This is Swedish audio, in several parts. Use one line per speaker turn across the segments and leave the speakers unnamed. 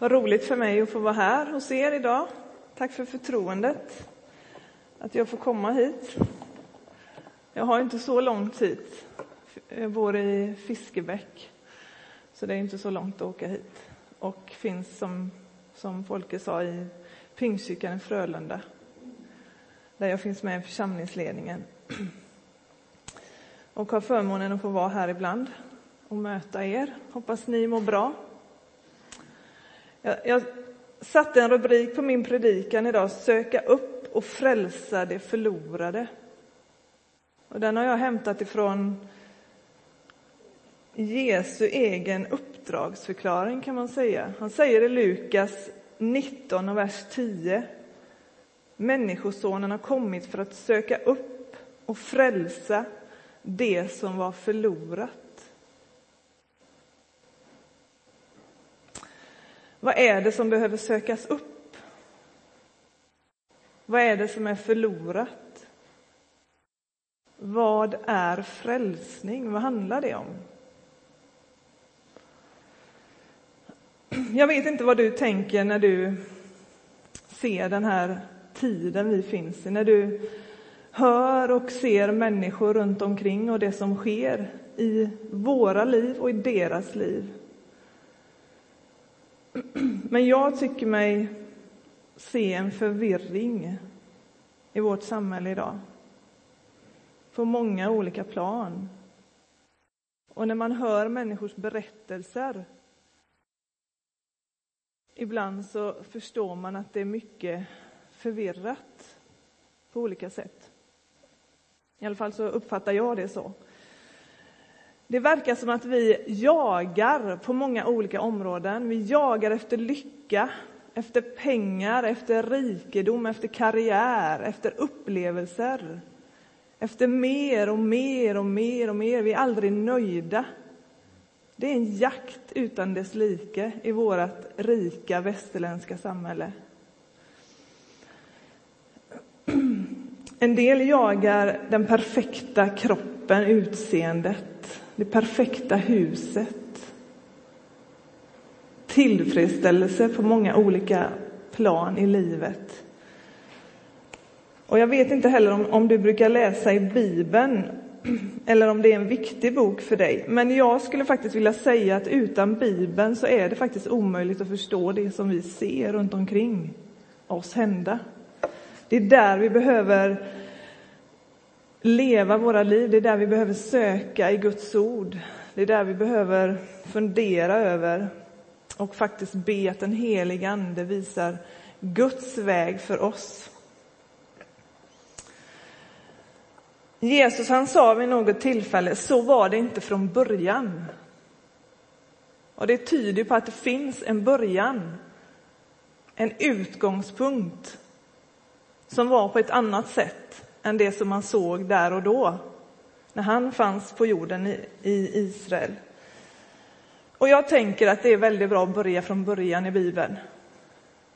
Vad roligt för mig att få vara här hos er idag. Tack för förtroendet att jag får komma hit. Jag har inte så långt hit. Jag bor i Fiskebäck, så det är inte så långt att åka hit. Och finns, som, som Folke sa, i Pingstkyrkan i Frölunda, där jag finns med i församlingsledningen. Och har förmånen att få vara här ibland och möta er. Hoppas ni mår bra. Jag, jag satte en rubrik på min predikan idag, Söka upp och frälsa det förlorade. Och den har jag hämtat ifrån Jesu egen uppdragsförklaring kan man säga. Han säger i Lukas 19 och vers 10. Människosonen har kommit för att söka upp och frälsa det som var förlorat. Vad är det som behöver sökas upp? Vad är det som är förlorat? Vad är frälsning? Vad handlar det om? Jag vet inte vad du tänker när du ser den här tiden vi finns i, när du hör och ser människor runt omkring och det som sker i våra liv och i deras liv. Men jag tycker mig se en förvirring i vårt samhälle idag. På många olika plan. Och när man hör människors berättelser ibland så förstår man att det är mycket förvirrat på olika sätt. I alla fall så uppfattar jag det så. Det verkar som att vi jagar på många olika områden. Vi jagar efter lycka, efter pengar, efter rikedom, efter karriär, efter upplevelser. Efter mer och mer och mer och mer. Vi är aldrig nöjda. Det är en jakt utan dess like i vårt rika västerländska samhälle. En del jagar den perfekta kroppen, utseendet, det perfekta huset. Tillfredsställelse på många olika plan i livet. Och jag vet inte heller om, om du brukar läsa i Bibeln eller om det är en viktig bok för dig. Men jag skulle faktiskt vilja säga att utan Bibeln så är det faktiskt omöjligt att förstå det som vi ser runt omkring oss hända. Det är där vi behöver leva våra liv, det är där vi behöver söka i Guds ord. Det är där vi behöver fundera över och faktiskt be att den helige Ande visar Guds väg för oss. Jesus han sa vid något tillfälle, så var det inte från början. Och det tyder på att det finns en början, en utgångspunkt som var på ett annat sätt än det som man såg där och då, när han fanns på jorden i, i Israel. Och jag tänker att det är väldigt bra att börja från början i Bibeln.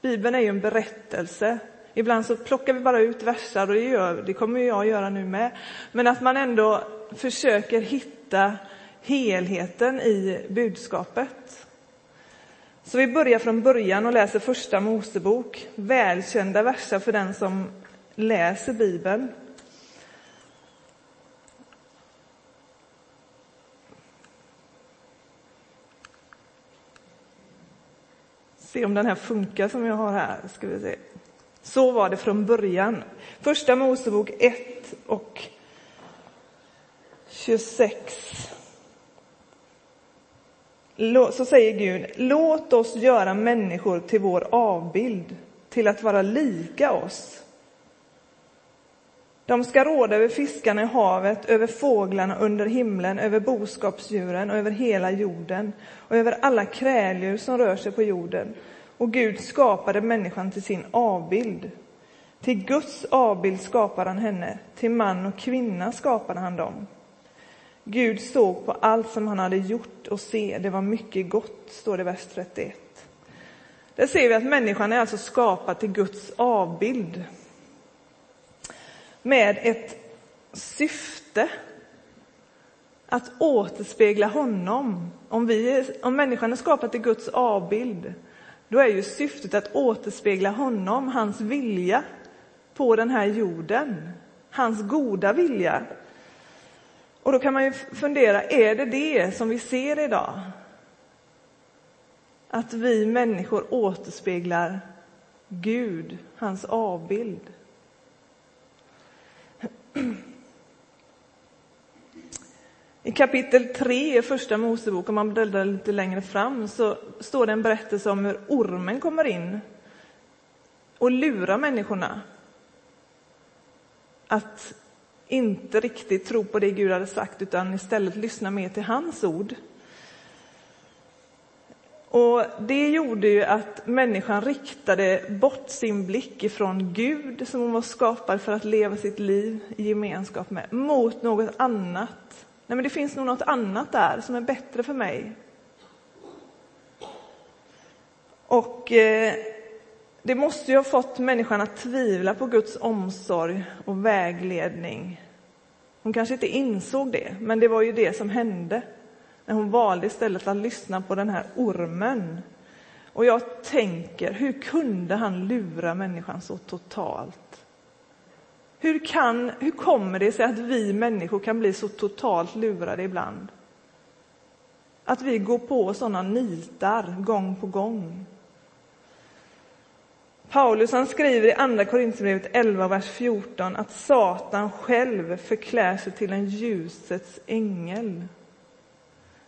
Bibeln är ju en berättelse. Ibland så plockar vi bara ut versar och det, gör, det kommer jag göra nu med. Men att man ändå försöker hitta helheten i budskapet. Så vi börjar från början och läser första Mosebok, välkända verser för den som läser Bibeln. Se om den här funkar som jag har här. Ska vi se. Så var det från början. Första Mosebok 1 och 26. Så säger Gud, låt oss göra människor till vår avbild, till att vara lika oss. De ska råda över fiskarna i havet, över fåglarna under himlen, över boskapsdjuren och över hela jorden och över alla kräldjur som rör sig på jorden. Och Gud skapade människan till sin avbild. Till Guds avbild skapade han henne, till man och kvinna skapade han dem. Gud såg på allt som han hade gjort och se, det var mycket gott, står det i vers 31. Där ser vi att människan är alltså skapad till Guds avbild med ett syfte att återspegla honom. Om, vi, om människan är skapad till Guds avbild, då är ju syftet att återspegla honom, hans vilja på den här jorden. Hans goda vilja. Och då kan man ju fundera, är det det som vi ser idag? Att vi människor återspeglar Gud, hans avbild. I kapitel 3 i Första Mosebok, om man bläddrar lite längre fram, så står det en berättelse om hur ormen kommer in och lurar människorna att inte riktigt tro på det Gud hade sagt, utan istället lyssna mer till hans ord. Och Det gjorde ju att människan riktade bort sin blick ifrån Gud, som hon var skapad för att leva sitt liv i gemenskap med, mot något annat. Nej, men det finns nog något annat där som är bättre för mig. Och eh, det måste ju ha fått människan att tvivla på Guds omsorg och vägledning. Hon kanske inte insåg det, men det var ju det som hände när hon valde istället att lyssna på den här ormen. Och jag tänker, hur kunde han lura människan så totalt? Hur, kan, hur kommer det sig att vi människor kan bli så totalt lurade ibland? Att vi går på sådana nitar gång på gång. Paulus han skriver i Andra Korinthierbrevet 11, vers 14 att Satan själv förklär sig till en ljusets ängel.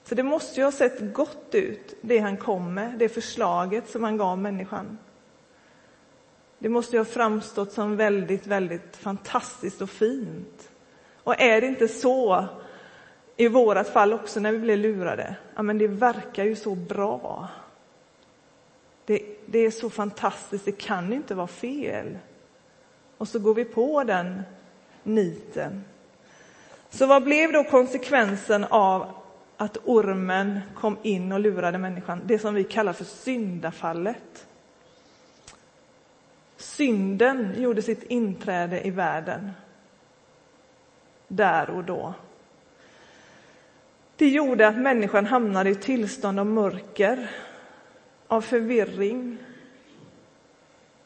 Så det måste ju ha sett gott ut, det han kom med, det förslaget som han gav människan. Det måste ju ha framstått som väldigt, väldigt fantastiskt och fint. Och är det inte så i vårat fall också när vi blir lurade? Ja, men det verkar ju så bra. Det, det är så fantastiskt, det kan ju inte vara fel. Och så går vi på den niten. Så vad blev då konsekvensen av att ormen kom in och lurade människan? Det som vi kallar för syndafallet. Synden gjorde sitt inträde i världen. Där och då. Det gjorde att människan hamnade i tillstånd av mörker, av förvirring.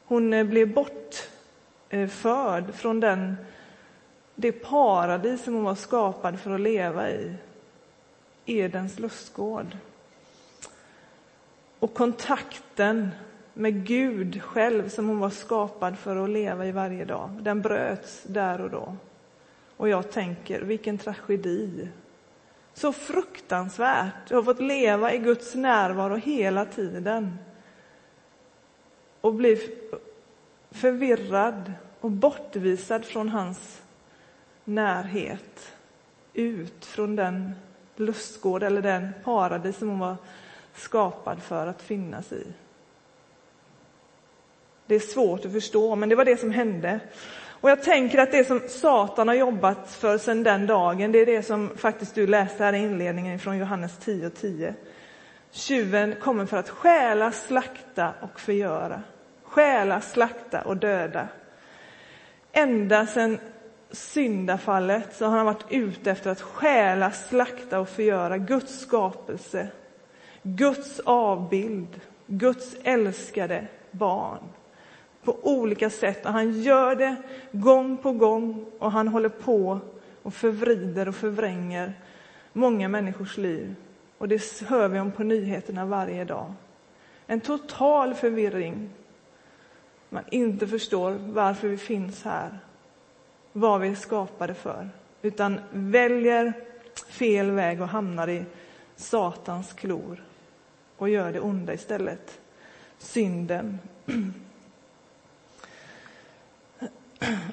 Hon eh, blev bortförd eh, från den, det paradis som hon var skapad för att leva i, Edens lustgård. Och kontakten med Gud själv som hon var skapad för att leva i varje dag, den bröts där och då. Och jag tänker, vilken tragedi. Så fruktansvärt Jag har fått leva i Guds närvaro hela tiden och bli förvirrad och bortvisad från hans närhet ut från den lustgård eller den paradis som hon var skapad för att finnas i. Det är svårt att förstå, men det var det som hände. Och jag tänker att det som Satan har jobbat för sedan den dagen, det är det som faktiskt du läste här i inledningen från Johannes 10 och 10. Tjuven kommer för att stjäla, slakta och förgöra. Stjäla, slakta och döda. Ända sedan syndafallet så har han varit ute efter att stjäla, slakta och förgöra Guds skapelse, Guds avbild, Guds älskade barn på olika sätt. Och han gör det gång på gång och han håller på och förvrider och förvränger många människors liv. Och det hör vi om på nyheterna varje dag. En total förvirring. Man inte förstår varför vi finns här, vad vi är skapade för, utan väljer fel väg och hamnar i Satans klor och gör det onda istället. Synden.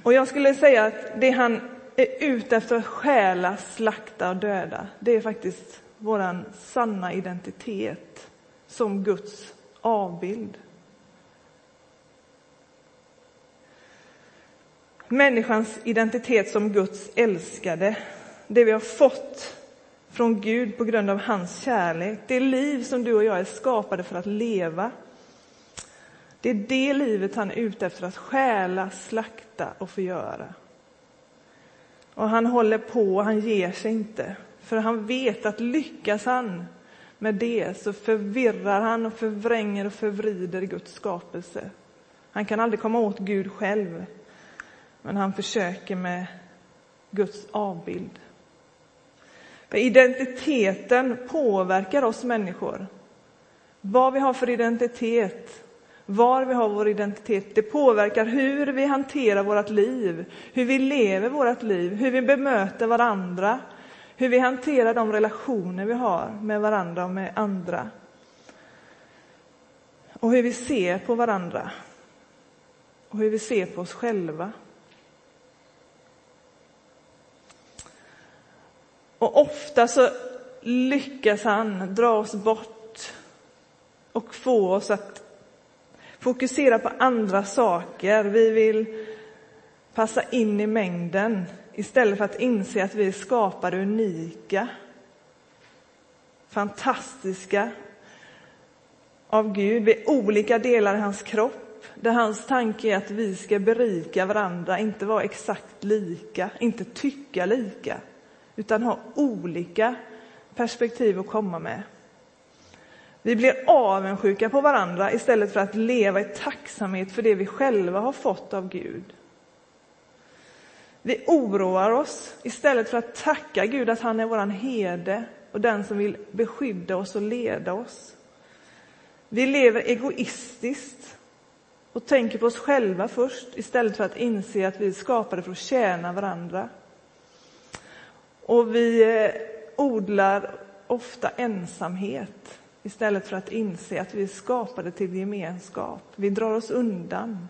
Och jag skulle säga att det han är ute efter att stjäla, slakta och döda, det är faktiskt vår sanna identitet som Guds avbild. Människans identitet som Guds älskade, det vi har fått från Gud på grund av hans kärlek, det liv som du och jag är skapade för att leva. Det är det livet han är ute efter att stjäla, slakta och förgöra. Och han håller på, han ger sig inte. För han vet att lyckas han med det så förvirrar han och förvränger och förvrider Guds skapelse. Han kan aldrig komma åt Gud själv, men han försöker med Guds avbild. För identiteten påverkar oss människor. Vad vi har för identitet, var vi har vår identitet, det påverkar hur vi hanterar vårt liv, hur vi lever vårt liv, hur vi bemöter varandra, hur vi hanterar de relationer vi har med varandra och med andra. Och hur vi ser på varandra. Och hur vi ser på oss själva. Och ofta så lyckas han dra oss bort och få oss att fokusera på andra saker. Vi vill passa in i mängden istället för att inse att vi är skapade unika, fantastiska av Gud. Vi är olika delar i hans kropp, där hans tanke är att vi ska berika varandra, inte vara exakt lika, inte tycka lika, utan har olika perspektiv att komma med. Vi blir avundsjuka på varandra istället för att leva i tacksamhet för det vi själva har fått av Gud. Vi oroar oss istället för att tacka Gud att han är vår herde och den som vill beskydda oss och leda oss. Vi lever egoistiskt och tänker på oss själva först istället för att inse att vi är skapade för att tjäna varandra. Och vi eh, odlar ofta ensamhet istället för att inse att vi är skapade till gemenskap. Vi drar oss undan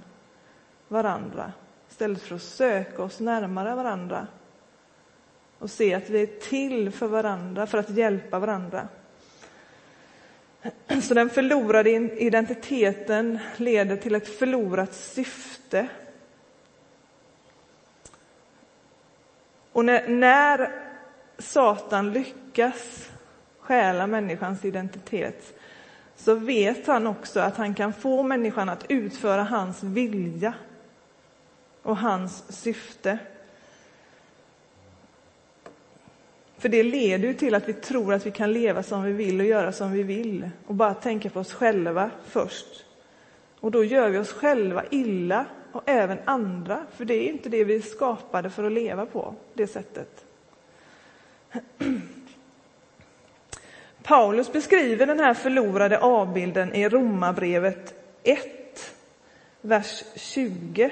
varandra istället för att söka oss närmare varandra och se att vi är till för varandra, för att hjälpa varandra. Så den förlorade identiteten leder till ett förlorat syfte. Och när, när Satan lyckas stjäla människans identitet så vet han också att han kan få människan att utföra hans vilja och hans syfte. För det leder ju till att vi tror att vi kan leva som vi vill och göra som vi vill och bara tänka på oss själva först. Och då gör vi oss själva illa och även andra, för det är inte det vi är skapade för att leva på, det sättet. Paulus beskriver den här förlorade avbilden i Romarbrevet 1, vers 20.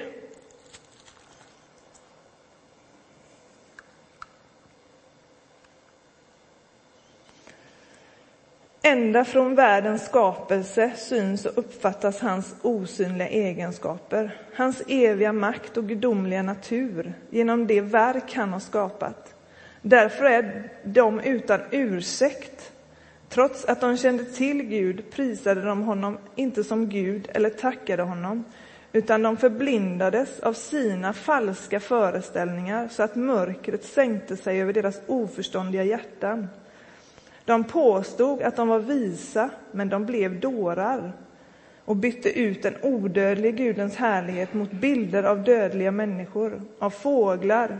Ända från världens skapelse syns och uppfattas hans osynliga egenskaper, hans eviga makt och gudomliga natur genom det verk han har skapat. Därför är de utan ursäkt. Trots att de kände till Gud prisade de honom inte som Gud eller tackade honom, utan de förblindades av sina falska föreställningar så att mörkret sänkte sig över deras oförståndiga hjärtan. De påstod att de var visa, men de blev dårar och bytte ut den odödlige Gudens härlighet mot bilder av dödliga människor, av fåglar,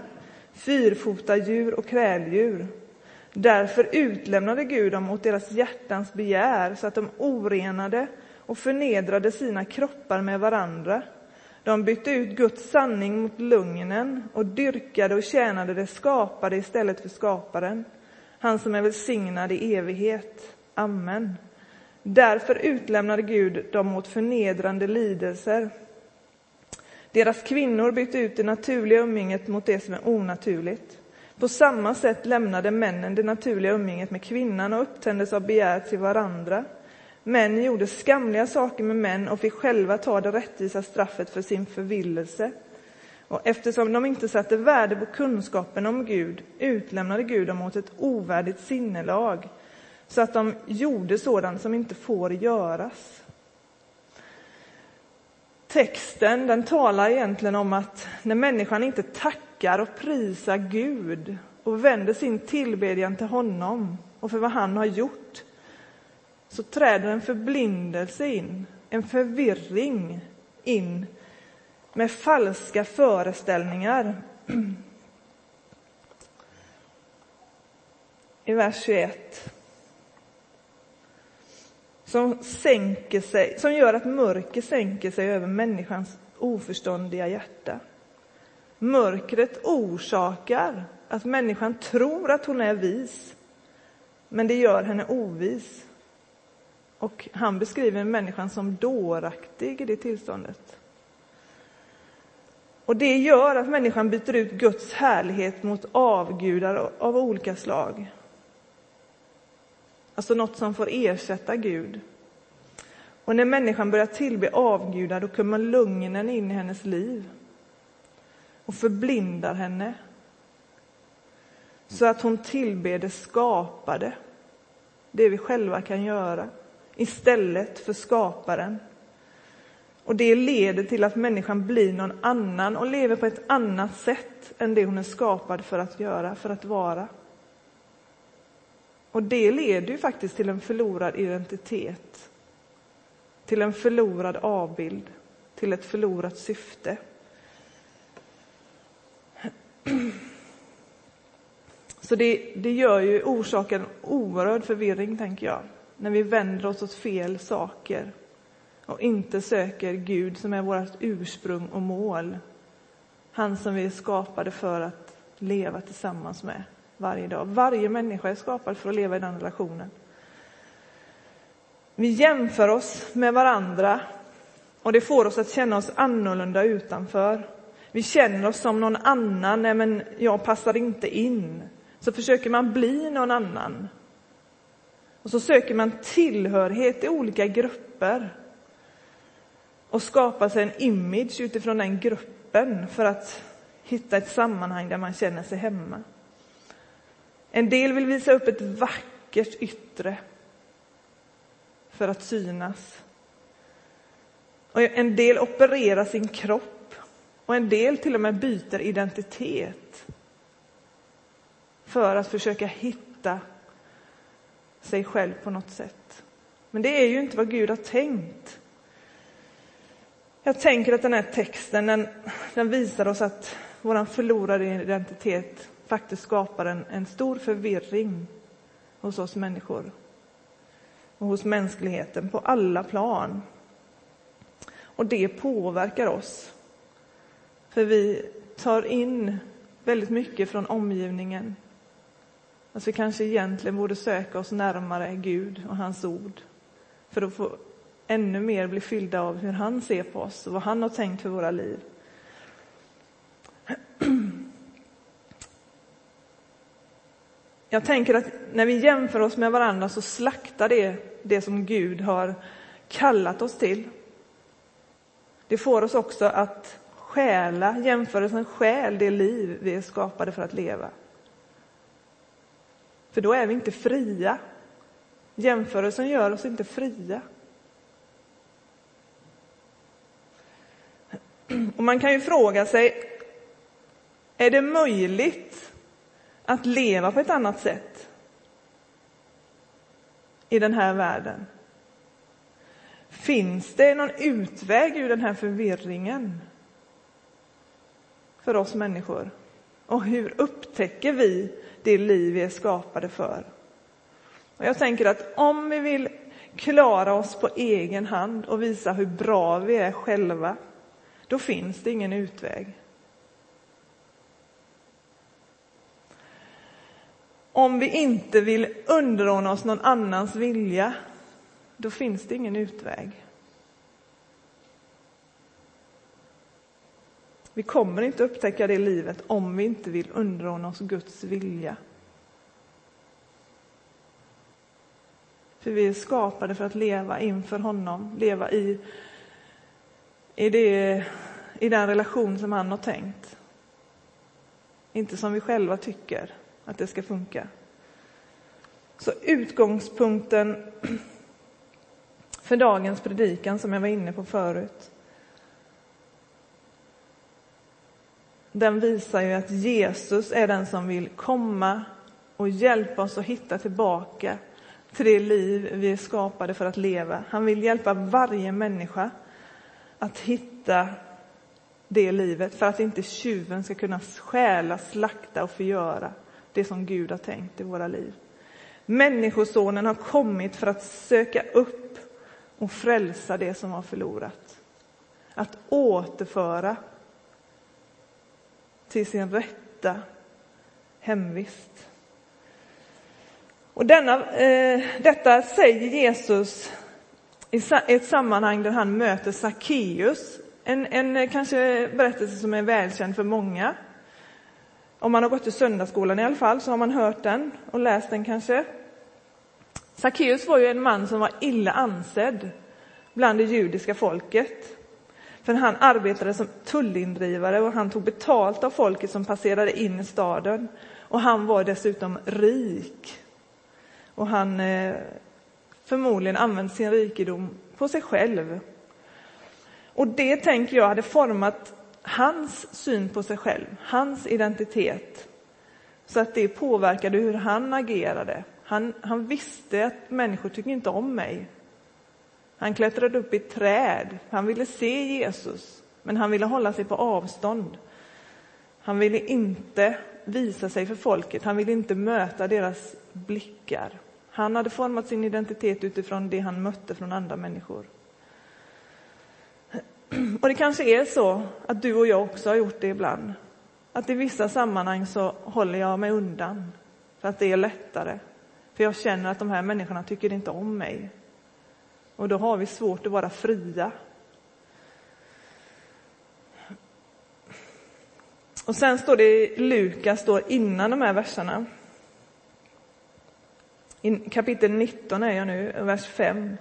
fyrfota djur och kräldjur. Därför utlämnade Gud dem åt deras hjärtans begär så att de orenade och förnedrade sina kroppar med varandra. De bytte ut Guds sanning mot lugnen och dyrkade och tjänade det skapade istället för skaparen han som är välsignad i evighet. Amen. Därför utlämnade Gud dem åt förnedrande lidelser. Deras kvinnor bytte ut det naturliga umgänget mot det som är onaturligt. På samma sätt lämnade männen det naturliga umgänget med kvinnan och upptändes av begär till varandra. Män gjorde skamliga saker med män och fick själva ta det rättvisa straffet för sin förvillelse. Och eftersom de inte satte värde på kunskapen om Gud utlämnade Gud dem åt ett ovärdigt sinnelag så att de gjorde sådant som inte får göras. Texten den talar egentligen om att när människan inte tackar och prisar Gud och vänder sin tillbedjan till honom och för vad han har gjort så träder en förblindelse in, en förvirring in med falska föreställningar. I vers 21 som, sänker sig, som gör att mörker sänker sig över människans oförståndiga hjärta. Mörkret orsakar att människan tror att hon är vis, men det gör henne ovis. Och han beskriver människan som dåraktig i det tillståndet. Och det gör att människan byter ut Guds härlighet mot avgudar av olika slag. Alltså något som får ersätta Gud. Och när människan börjar tillbe avgudar, då kommer lugnen in i hennes liv och förblindar henne så att hon tillber det skapade, det vi själva kan göra, istället för skaparen. Och det leder till att människan blir någon annan och lever på ett annat sätt än det hon är skapad för att göra, för att vara. Och det leder ju faktiskt till en förlorad identitet, till en förlorad avbild, till ett förlorat syfte. Så det, det gör ju orsaken oerhörd förvirring, tänker jag, när vi vänder oss åt fel saker. Och inte söker Gud som är vårt ursprung och mål. Han som vi är skapade för att leva tillsammans med varje dag. Varje människa är skapad för att leva i den relationen. Vi jämför oss med varandra och det får oss att känna oss annorlunda utanför. Vi känner oss som någon annan. Nej, men jag passar inte in. Så försöker man bli någon annan. Och så söker man tillhörighet i olika grupper och skapar sig en image utifrån den gruppen för att hitta ett sammanhang där man känner sig hemma. En del vill visa upp ett vackert yttre för att synas. Och en del opererar sin kropp och en del till och med byter identitet för att försöka hitta sig själv på något sätt. Men det är ju inte vad Gud har tänkt. Jag tänker att den här texten den, den visar oss att vår förlorade identitet faktiskt skapar en, en stor förvirring hos oss människor och hos mänskligheten på alla plan. Och det påverkar oss. För vi tar in väldigt mycket från omgivningen. Att vi kanske egentligen borde söka oss närmare Gud och hans ord för att få ännu mer bli fyllda av hur han ser på oss och vad han har tänkt för våra liv. Jag tänker att när vi jämför oss med varandra så slaktar det det som Gud har kallat oss till. Det får oss också att stjäla, jämförelsen stjäl det liv vi är skapade för att leva. För då är vi inte fria. Jämförelsen gör oss inte fria. Och man kan ju fråga sig, är det möjligt att leva på ett annat sätt i den här världen? Finns det någon utväg ur den här förvirringen för oss människor? Och hur upptäcker vi det liv vi är skapade för? Och jag tänker att om vi vill klara oss på egen hand och visa hur bra vi är själva, då finns det ingen utväg. Om vi inte vill underordna oss någon annans vilja, då finns det ingen utväg. Vi kommer inte upptäcka det livet om vi inte vill underordna oss Guds vilja. För vi är skapade för att leva inför honom, leva i, i, det, i den relation som han har tänkt. Inte som vi själva tycker att det ska funka. Så utgångspunkten för dagens predikan, som jag var inne på förut, den visar ju att Jesus är den som vill komma och hjälpa oss att hitta tillbaka till det liv vi är skapade för att leva. Han vill hjälpa varje människa att hitta det livet för att inte tjuven ska kunna stjäla, slakta och förgöra det som Gud har tänkt i våra liv. Människosonen har kommit för att söka upp och frälsa det som var förlorat. Att återföra till sin rätta hemvist. Och denna, eh, detta säger Jesus i ett sammanhang där han möter Sackeus. En, en eh, kanske berättelse som är välkänd för många. Om man har gått i söndagsskolan i alla fall så har man hört den och läst den kanske. Sackeus var ju en man som var illa ansedd bland det judiska folket. För han arbetade som tullindrivare och han tog betalt av folket som passerade in i staden. Och han var dessutom rik. Och han eh, förmodligen använde sin rikedom på sig själv. Och det tänker jag hade format hans syn på sig själv, hans identitet. Så att det påverkade hur han agerade. Han, han visste att människor tycker inte om mig. Han klättrade upp i ett träd. Han ville se Jesus, men han ville hålla sig på avstånd. Han ville inte visa sig för folket. Han ville inte möta deras blickar. Han hade format sin identitet utifrån det han mötte från andra människor. Och det kanske är så att du och jag också har gjort det ibland. Att i vissa sammanhang så håller jag mig undan för att det är lättare. För jag känner att de här människorna tycker inte om mig. Och då har vi svårt att vara fria. Och sen står det i Lukas, står innan de här verserna. I kapitel 19 är jag nu, vers 5.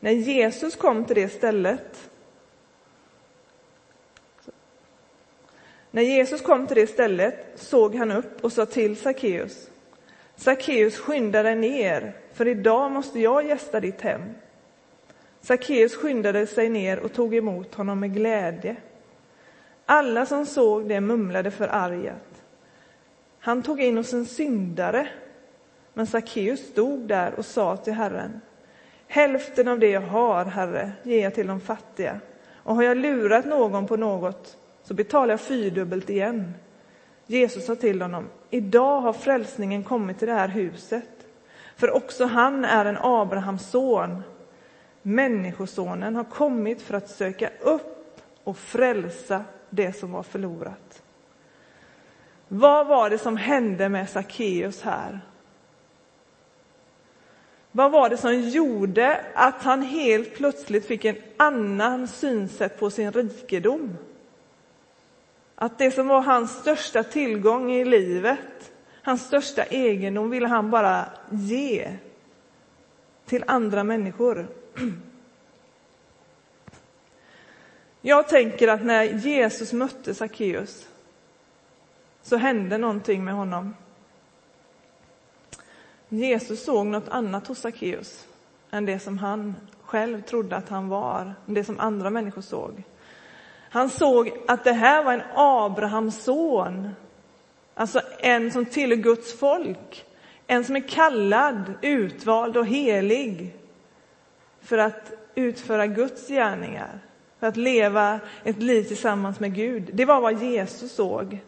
När Jesus kom till det stället När Jesus kom till det stället såg han upp och sa till Sackeus. Sackeus, skynda dig ner, för idag måste jag gästa ditt hem. Sackeus skyndade sig ner och tog emot honom med glädje. Alla som såg det mumlade förargat. Han tog in hos en syndare, men Sackeus stod där och sa till Herren. Hälften av det jag har, Herre, ger jag till de fattiga. Och har jag lurat någon på något så betalar jag fyrdubbelt igen. Jesus sa till honom, idag har frälsningen kommit till det här huset, för också han är en Abrahams son. Människosonen har kommit för att söka upp och frälsa det som var förlorat. Vad var det som hände med Sackeus här? Vad var det som gjorde att han helt plötsligt fick en annan synsätt på sin rikedom? Att det som var hans största tillgång i livet, hans största egendom, ville han bara ge till andra människor. Jag tänker att när Jesus mötte Sackeus så hände någonting med honom. Jesus såg något annat hos Sackeus än det som han själv trodde att han var, det som andra människor såg. Han såg att det här var en Abrahams son, alltså en som tillhör Guds folk, en som är kallad, utvald och helig för att utföra Guds gärningar, för att leva ett liv tillsammans med Gud. Det var vad Jesus såg.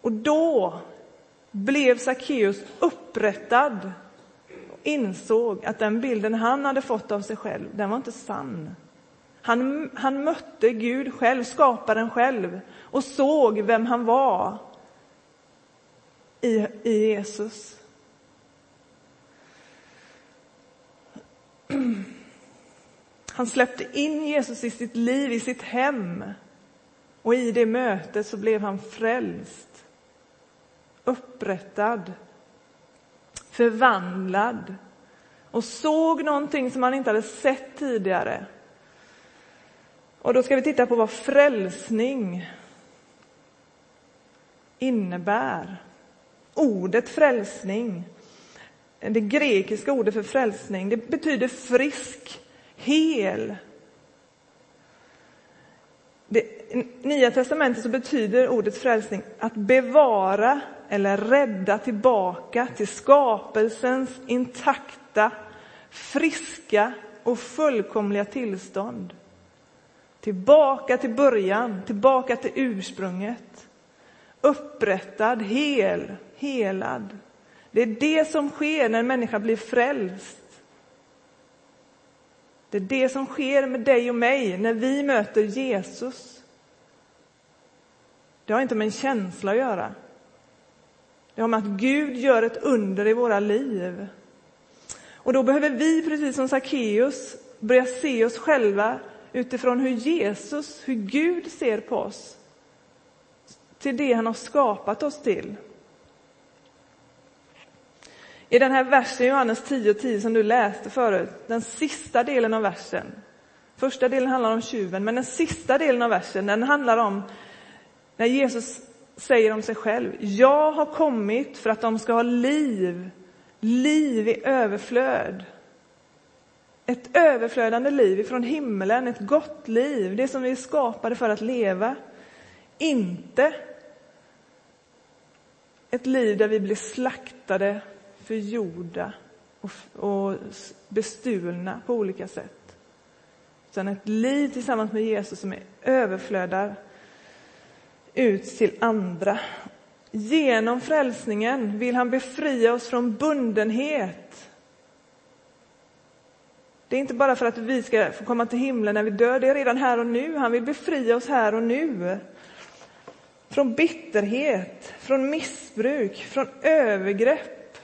Och då blev Sackeus upprättad och insåg att den bilden han hade fått av sig själv, den var inte sann. Han, han mötte Gud själv, skaparen själv, och såg vem han var i, i Jesus. Han släppte in Jesus i sitt liv, i sitt hem. Och i det mötet så blev han frälst, upprättad, förvandlad och såg någonting som han inte hade sett tidigare. Och då ska vi titta på vad frälsning innebär. Ordet frälsning, det grekiska ordet för frälsning, det betyder frisk, hel. Det, I Nya testamentet så betyder ordet frälsning att bevara eller rädda tillbaka till skapelsens intakta, friska och fullkomliga tillstånd. Tillbaka till början, tillbaka till ursprunget. Upprättad, hel, helad. Det är det som sker när en människa blir frälst. Det är det som sker med dig och mig när vi möter Jesus. Det har inte med en känsla att göra. Det har med att Gud gör ett under i våra liv. Och då behöver vi, precis som Sackeus, börja se oss själva utifrån hur Jesus, hur Gud ser på oss. Till det han har skapat oss till. I den här versen, Johannes 10 och 10, som du läste förut, den sista delen av versen. Första delen handlar om tjuven, men den sista delen av versen, den handlar om när Jesus säger om sig själv, jag har kommit för att de ska ha liv, liv i överflöd. Ett överflödande liv ifrån himlen, ett gott liv, det som vi är skapade för att leva. Inte ett liv där vi blir slaktade, förgjorda och, och bestulna på olika sätt. Utan ett liv tillsammans med Jesus som är överflödar ut till andra. Genom frälsningen vill han befria oss från bundenhet. Det är inte bara för att vi ska få komma till himlen när vi dör, det är redan här och nu. Han vill befria oss här och nu. Från bitterhet, från missbruk, från övergrepp.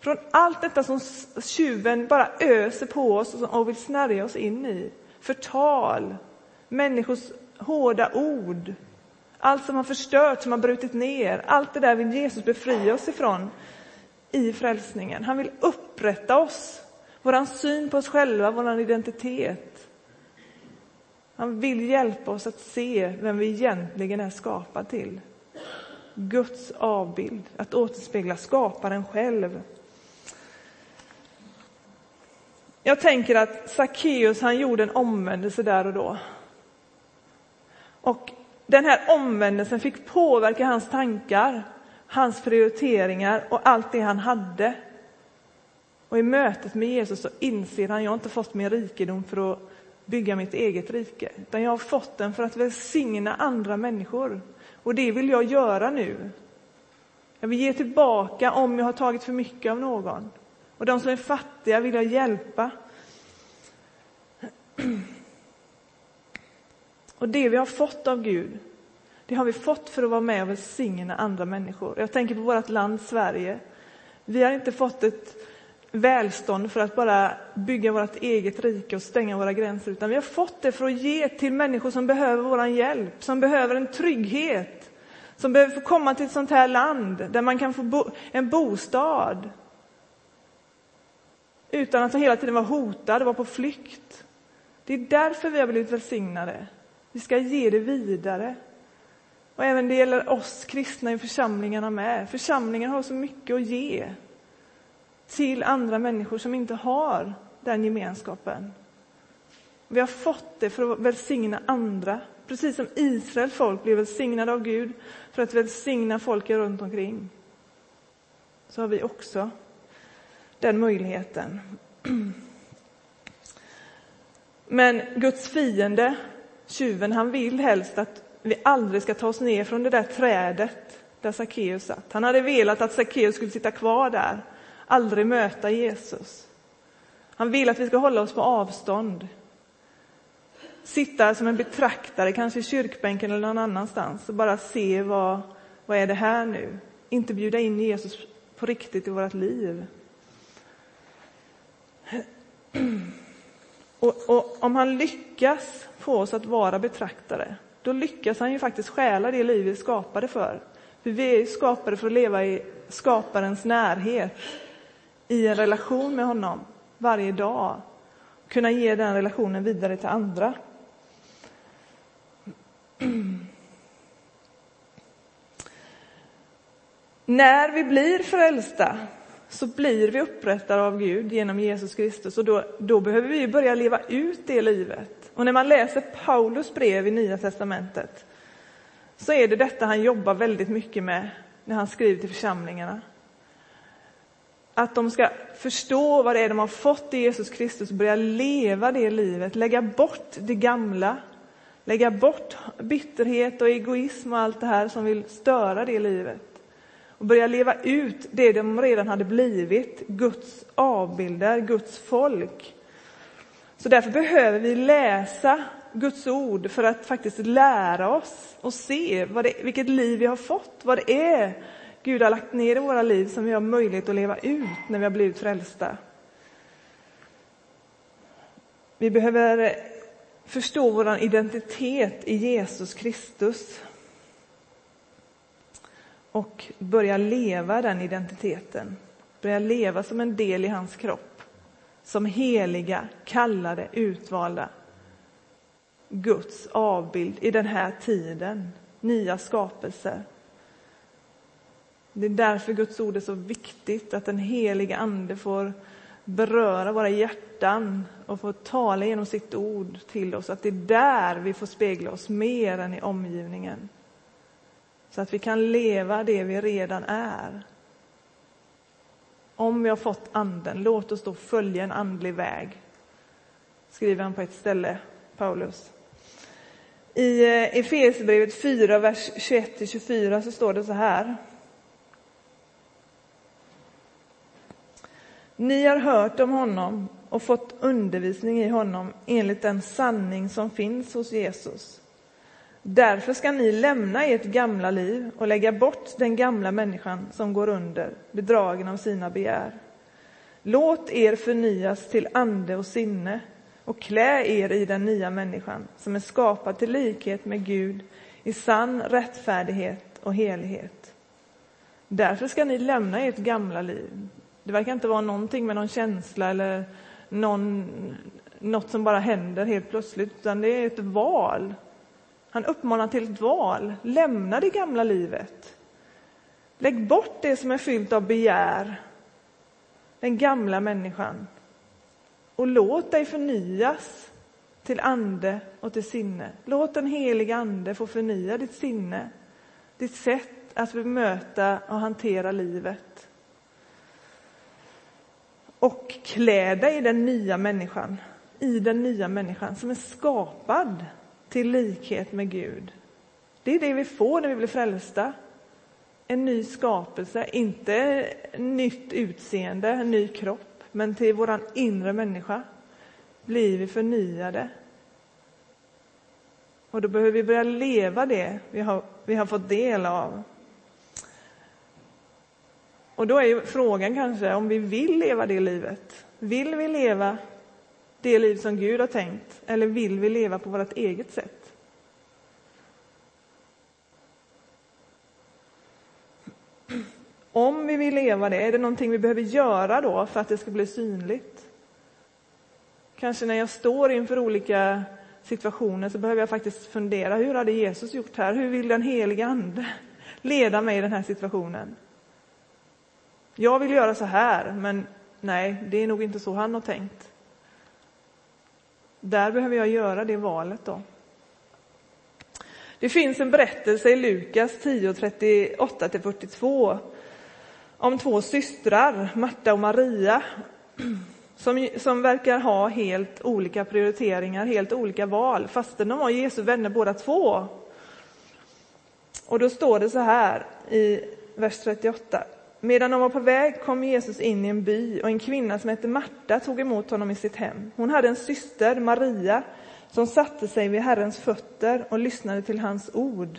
Från allt detta som tjuven bara öser på oss och vill snärja oss in i. Förtal, människors hårda ord, allt som har förstört, som har brutit ner, allt det där vill Jesus befria oss ifrån i frälsningen. Han vill upprätta oss, vår syn på oss själva, vår identitet. Han vill hjälpa oss att se vem vi egentligen är skapade till. Guds avbild, att återspegla skaparen själv. Jag tänker att Sackeus han gjorde en omvändelse där och då. Och den här omvändelsen fick påverka hans tankar, hans prioriteringar och allt det han hade. Och i mötet med Jesus så inser han, jag har inte fått min rikedom för att bygga mitt eget rike, utan jag har fått den för att välsigna andra människor. Och det vill jag göra nu. Jag vill ge tillbaka om jag har tagit för mycket av någon. Och de som är fattiga vill jag hjälpa. Och det vi har fått av Gud, det har vi fått för att vara med och välsigna andra människor. Jag tänker på vårt land Sverige. Vi har inte fått ett välstånd för att bara bygga vårt eget rike och stänga våra gränser, utan vi har fått det för att ge till människor som behöver vår hjälp, som behöver en trygghet, som behöver få komma till ett sånt här land där man kan få bo en bostad utan att hela tiden vara hotad, vara på flykt. Det är därför vi har blivit välsignade. Vi ska ge det vidare. Och även det gäller oss kristna i församlingarna med. Församlingen har så mycket att ge till andra människor som inte har den gemenskapen. Vi har fått det för att välsigna andra, precis som Israels folk blev välsignade av Gud för att välsigna folket runt omkring. Så har vi också den möjligheten. Men Guds fiende Tjuven han vill helst att vi aldrig ska ta oss ner från det där trädet där Sackeus satt. Han hade velat att Sackeus skulle sitta kvar där, aldrig möta Jesus. Han vill att vi ska hålla oss på avstånd. Sitta som en betraktare, kanske i kyrkbänken eller någon annanstans och bara se vad, vad är det här nu? Inte bjuda in Jesus på riktigt i vårt liv. Och, och, om han lyckas få oss att vara betraktare, då lyckas han ju faktiskt stjäla det liv vi är skapade för. För vi är skapade för att leva i skaparens närhet, i en relation med honom varje dag. Kunna ge den relationen vidare till andra. När vi blir frälsta så blir vi upprättade av Gud genom Jesus Kristus och då, då behöver vi börja leva ut det livet. Och när man läser Paulus brev i Nya Testamentet så är det detta han jobbar väldigt mycket med när han skriver till församlingarna. Att de ska förstå vad det är de har fått i Jesus Kristus och börja leva det livet, lägga bort det gamla, lägga bort bitterhet och egoism och allt det här som vill störa det livet. Och börja leva ut det de redan hade blivit, Guds avbilder, Guds folk. Så därför behöver vi läsa Guds ord för att faktiskt lära oss och se vad det, vilket liv vi har fått, vad det är Gud har lagt ner i våra liv som vi har möjlighet att leva ut när vi har blivit frälsta. Vi behöver förstå vår identitet i Jesus Kristus och börja leva den identiteten. Börja leva som en del i hans kropp. Som heliga, kallade, utvalda. Guds avbild i den här tiden. Nya skapelser. Det är därför Guds ord är så viktigt, att den heliga Ande får beröra våra hjärtan och få tala genom sitt ord till oss. Att det är där vi får spegla oss mer än i omgivningen. Så att vi kan leva det vi redan är. Om vi har fått Anden, låt oss då följa en andlig väg. Skriver han på ett ställe, Paulus. I eh, Efesierbrevet 4, vers 21-24 så står det så här. Ni har hört om honom och fått undervisning i honom enligt den sanning som finns hos Jesus. Därför ska ni lämna ert gamla liv och lägga bort den gamla människan som går under, bedragen av sina begär. Låt er förnyas till ande och sinne och klä er i den nya människan som är skapad till likhet med Gud i sann rättfärdighet och helighet. Därför ska ni lämna ert gamla liv. Det verkar inte vara någonting med någon känsla eller någon, något som bara händer helt plötsligt, utan det är ett val han uppmanar till ett val. Lämna det gamla livet. Lägg bort det som är fyllt av begär, den gamla människan. Och låt dig förnyas till ande och till sinne. Låt den heliga Ande få förnya ditt sinne, ditt sätt att bemöta och hantera livet. Och klä dig i den nya människan, i den nya människan som är skapad till likhet med Gud. Det är det vi får när vi blir frälsta. En ny skapelse, inte nytt utseende, en ny kropp, men till vår inre människa blir vi förnyade. Och då behöver vi börja leva det vi har, vi har fått del av. Och då är ju frågan kanske om vi vill leva det livet. Vill vi leva det liv som Gud har tänkt eller vill vi leva på vårt eget sätt? Om vi vill leva det, är det någonting vi behöver göra då för att det ska bli synligt? Kanske när jag står inför olika situationer så behöver jag faktiskt fundera, hur hade Jesus gjort här? Hur vill den heliga Ande leda mig i den här situationen? Jag vill göra så här, men nej, det är nog inte så han har tänkt. Där behöver jag göra det valet då. Det finns en berättelse i Lukas 10, 38-42 om två systrar, Marta och Maria, som, som verkar ha helt olika prioriteringar, helt olika val, fastän de var Jesu vänner båda två. Och då står det så här i vers 38. Medan de var på väg kom Jesus in i en by och en kvinna som hette Marta tog emot honom i sitt hem. Hon hade en syster, Maria, som satte sig vid Herrens fötter och lyssnade till hans ord.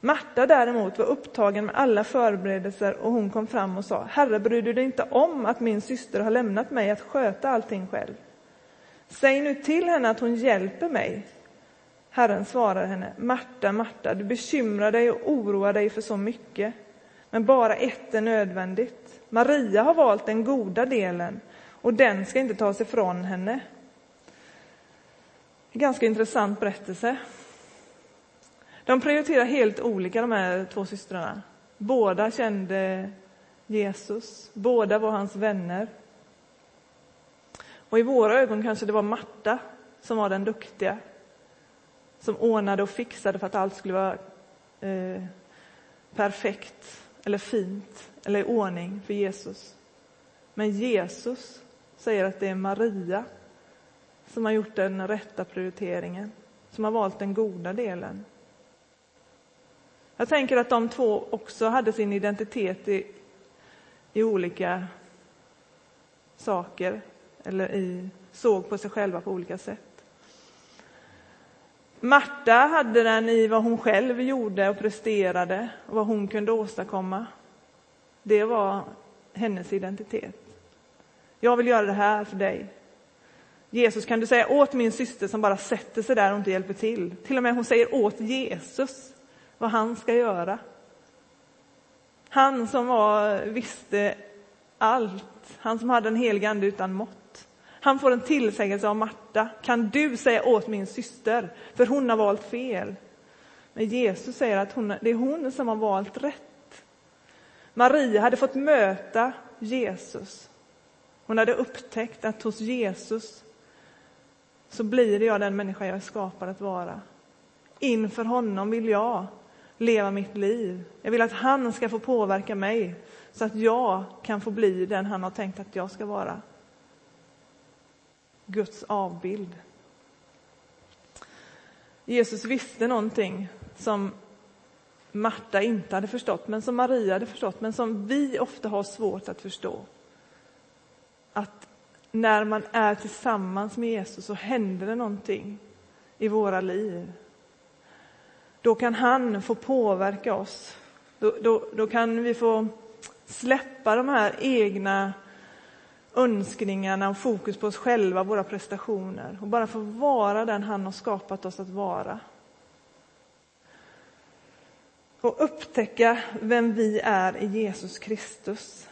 Marta däremot var upptagen med alla förberedelser och hon kom fram och sa, Herre, bryr du dig inte om att min syster har lämnat mig att sköta allting själv? Säg nu till henne att hon hjälper mig. Herren svarade henne, Marta, Marta, du bekymrar dig och oroar dig för så mycket men bara ett är nödvändigt. Maria har valt den goda delen och den ska inte tas ifrån henne. En ganska intressant berättelse. De prioriterar helt olika, de här två systrarna. Båda kände Jesus, båda var hans vänner. Och i våra ögon kanske det var Marta som var den duktiga, som ordnade och fixade för att allt skulle vara eh, perfekt eller fint eller i ordning för Jesus. Men Jesus säger att det är Maria som har gjort den rätta prioriteringen, som har valt den goda delen. Jag tänker att de två också hade sin identitet i, i olika saker, eller i såg på sig själva på olika sätt. Marta hade den i vad hon själv gjorde och presterade och vad hon kunde åstadkomma. Det var hennes identitet. Jag vill göra det här för dig. Jesus kan du säga åt min syster som bara sätter sig där och inte hjälper till. Till och med hon säger åt Jesus vad han ska göra. Han som var, visste allt, han som hade en helig ande utan mått. Han får en tillsägelse av Marta. Kan du säga åt min syster, för hon har valt fel. Men Jesus säger att hon, det är hon som har valt rätt. Maria hade fått möta Jesus. Hon hade upptäckt att hos Jesus så blir jag den människa jag är skapad att vara. Inför honom vill jag leva mitt liv. Jag vill att han ska få påverka mig så att jag kan få bli den han har tänkt att jag ska vara. Guds avbild. Jesus visste någonting som Marta inte hade förstått, men som Maria hade förstått, men som vi ofta har svårt att förstå. Att när man är tillsammans med Jesus så händer det någonting i våra liv. Då kan han få påverka oss. Då, då, då kan vi få släppa de här egna önskningarna och fokus på oss själva, våra prestationer och bara få vara den han har skapat oss att vara. Och upptäcka vem vi är i Jesus Kristus.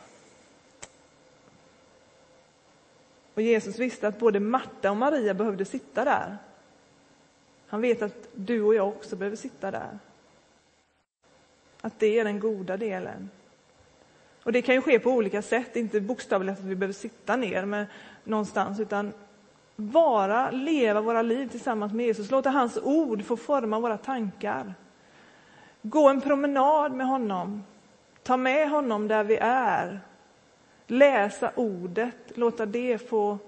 Och Jesus visste att både Marta och Maria behövde sitta där. Han vet att du och jag också behöver sitta där. Att det är den goda delen. Och det kan ju ske på olika sätt, inte bokstavligt att vi behöver sitta ner med någonstans, utan vara, leva våra liv tillsammans med Jesus, låta hans ord få forma våra tankar. Gå en promenad med honom, ta med honom där vi är, läsa ordet, låta det få,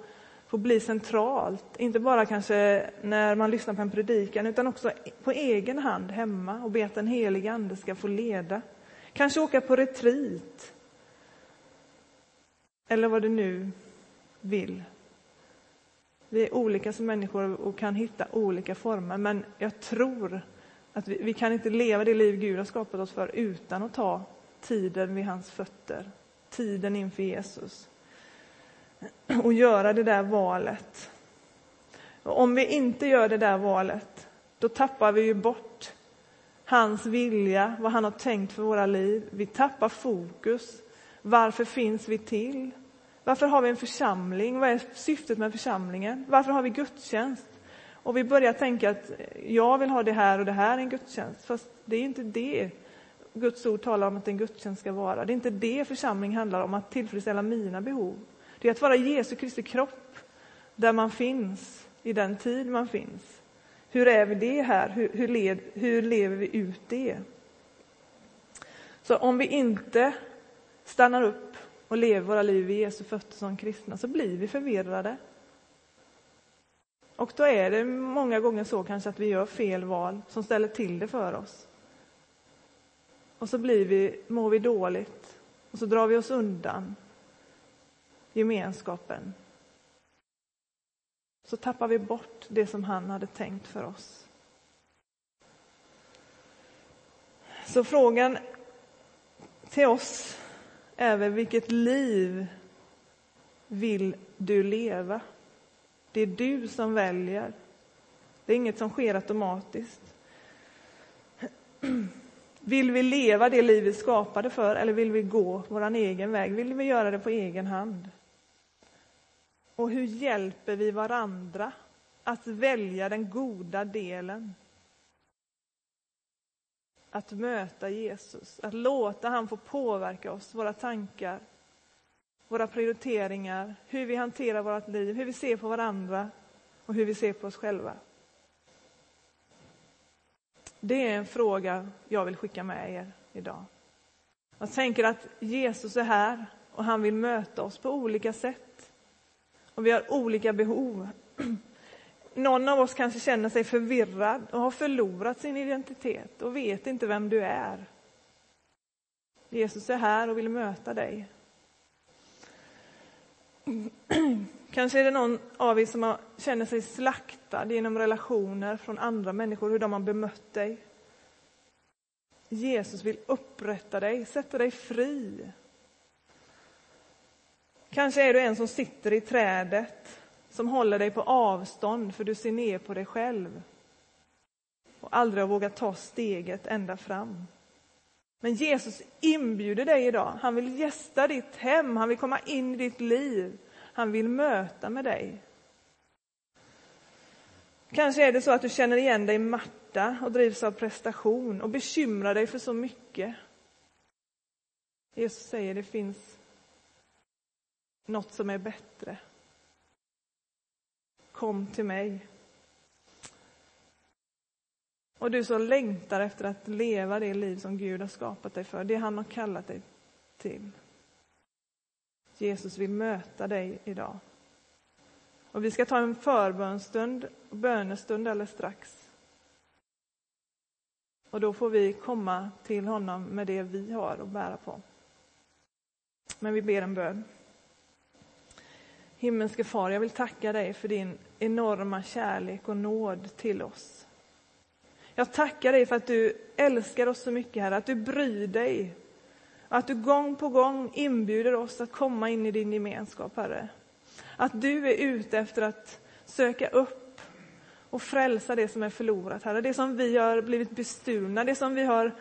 få bli centralt. Inte bara kanske när man lyssnar på en predikan, utan också på egen hand hemma och be att den helige Ande ska få leda. Kanske åka på retreat. Eller vad du nu vill. Vi är olika som människor och kan hitta olika former, men jag tror att vi, vi kan inte leva det liv Gud har skapat oss för utan att ta tiden vid hans fötter tiden inför Jesus och göra det där valet. Och om vi inte gör det där valet, då tappar vi ju bort hans vilja, vad han har tänkt för våra liv. Vi tappar fokus. Varför finns vi till? Varför har vi en församling? Vad är syftet med församlingen? Varför har vi gudstjänst? Och vi börjar tänka att jag vill ha det här och det här är en gudstjänst, fast det är inte det Guds ord talar om att en gudstjänst ska vara. Det är inte det församling handlar om, att tillfredsställa mina behov. Det är att vara Jesu Kristi kropp, där man finns, i den tid man finns. Hur är vi det här? Hur, hur, led, hur lever vi ut det? Så om vi inte stannar upp och lever våra liv i Jesu fötter som kristna, så blir vi förvirrade. Och då är det många gånger så kanske att vi gör fel val som ställer till det för oss. Och så blir vi, mår vi dåligt och så drar vi oss undan gemenskapen. Så tappar vi bort det som han hade tänkt för oss. Så frågan till oss över vilket liv vill du leva? Det är du som väljer. Det är inget som sker automatiskt. Vill vi leva det liv vi skapade för eller vill vi gå vår egen väg? Vill vi göra det på egen hand? Och hur hjälper vi varandra att välja den goda delen? Att möta Jesus, att låta han få påverka oss, våra tankar, våra prioriteringar, hur vi hanterar vårt liv, hur vi ser på varandra och hur vi ser på oss själva. Det är en fråga jag vill skicka med er idag. Jag tänker att Jesus är här och han vill möta oss på olika sätt. Och vi har olika behov. Någon av oss kanske känner sig förvirrad och har förlorat sin identitet och vet inte vem du är. Jesus är här och vill möta dig. Kanske är det någon av er som känner sig slaktad genom relationer från andra människor, hur de har bemött dig. Jesus vill upprätta dig, sätta dig fri. Kanske är du en som sitter i trädet, som håller dig på avstånd för du ser ner på dig själv och aldrig har vågat ta steget ända fram. Men Jesus inbjuder dig idag. Han vill gästa ditt hem, han vill komma in i ditt liv. Han vill möta med dig. Kanske är det så att du känner igen dig matta och drivs av prestation och bekymrar dig för så mycket. Jesus säger det finns något som är bättre. Kom till mig. Och du som längtar efter att leva det liv som Gud har skapat dig för, det han har kallat dig till. Jesus vill möta dig idag. Och vi ska ta en förbönstund, bönestund alldeles strax. Och då får vi komma till honom med det vi har att bära på. Men vi ber en bön. Himmelske far, jag vill tacka dig för din enorma kärlek och nåd till oss. Jag tackar dig för att du älskar oss så mycket, Herre, att du bryr dig. Att du gång på gång inbjuder oss att komma in i din gemenskap, Herre. Att du är ute efter att söka upp och frälsa det som är förlorat, Herre. Det som vi har blivit bestulna, det som vi har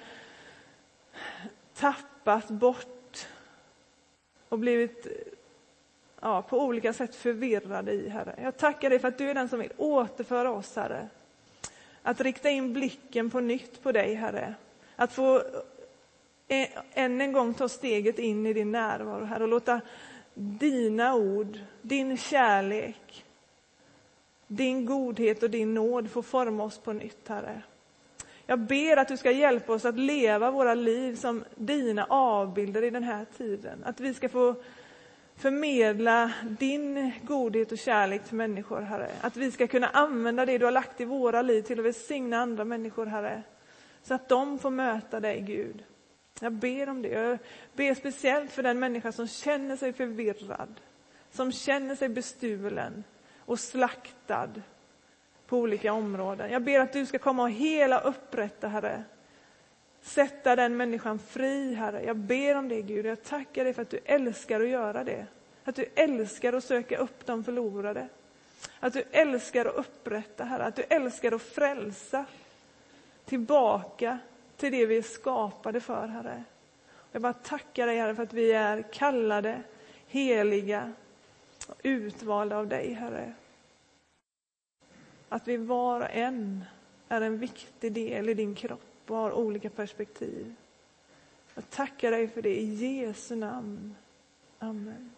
tappat bort och blivit ja, på olika sätt förvirrade i, Herre. Jag tackar dig för att du är den som vill återföra oss, Herre. Att rikta in blicken på nytt på dig, Herre. Att få eh, än en gång ta steget in i din närvaro, Herre, och låta dina ord, din kärlek, din godhet och din nåd få forma oss på nytt, Herre. Jag ber att du ska hjälpa oss att leva våra liv som dina avbilder i den här tiden. Att vi ska få förmedla din godhet och kärlek till människor, Herre. Att vi ska kunna använda det du har lagt i våra liv till att välsigna andra människor, Herre. Så att de får möta dig, Gud. Jag ber om det. Jag ber speciellt för den människa som känner sig förvirrad, som känner sig bestulen och slaktad på olika områden. Jag ber att du ska komma och hela upprätta, Herre. Sätta den människan fri, Herre. Jag ber om det, Gud. Jag tackar dig för att du älskar att göra det. Att du älskar att söka upp de förlorade. Att du älskar att upprätta, Herre. Att du älskar att frälsa tillbaka till det vi är skapade för, Herre. Jag bara tackar dig, Herre, för att vi är kallade, heliga och utvalda av dig, Herre. Att vi var och en är en viktig del i din kropp och har olika perspektiv. Jag tackar dig för det i Jesu namn. Amen.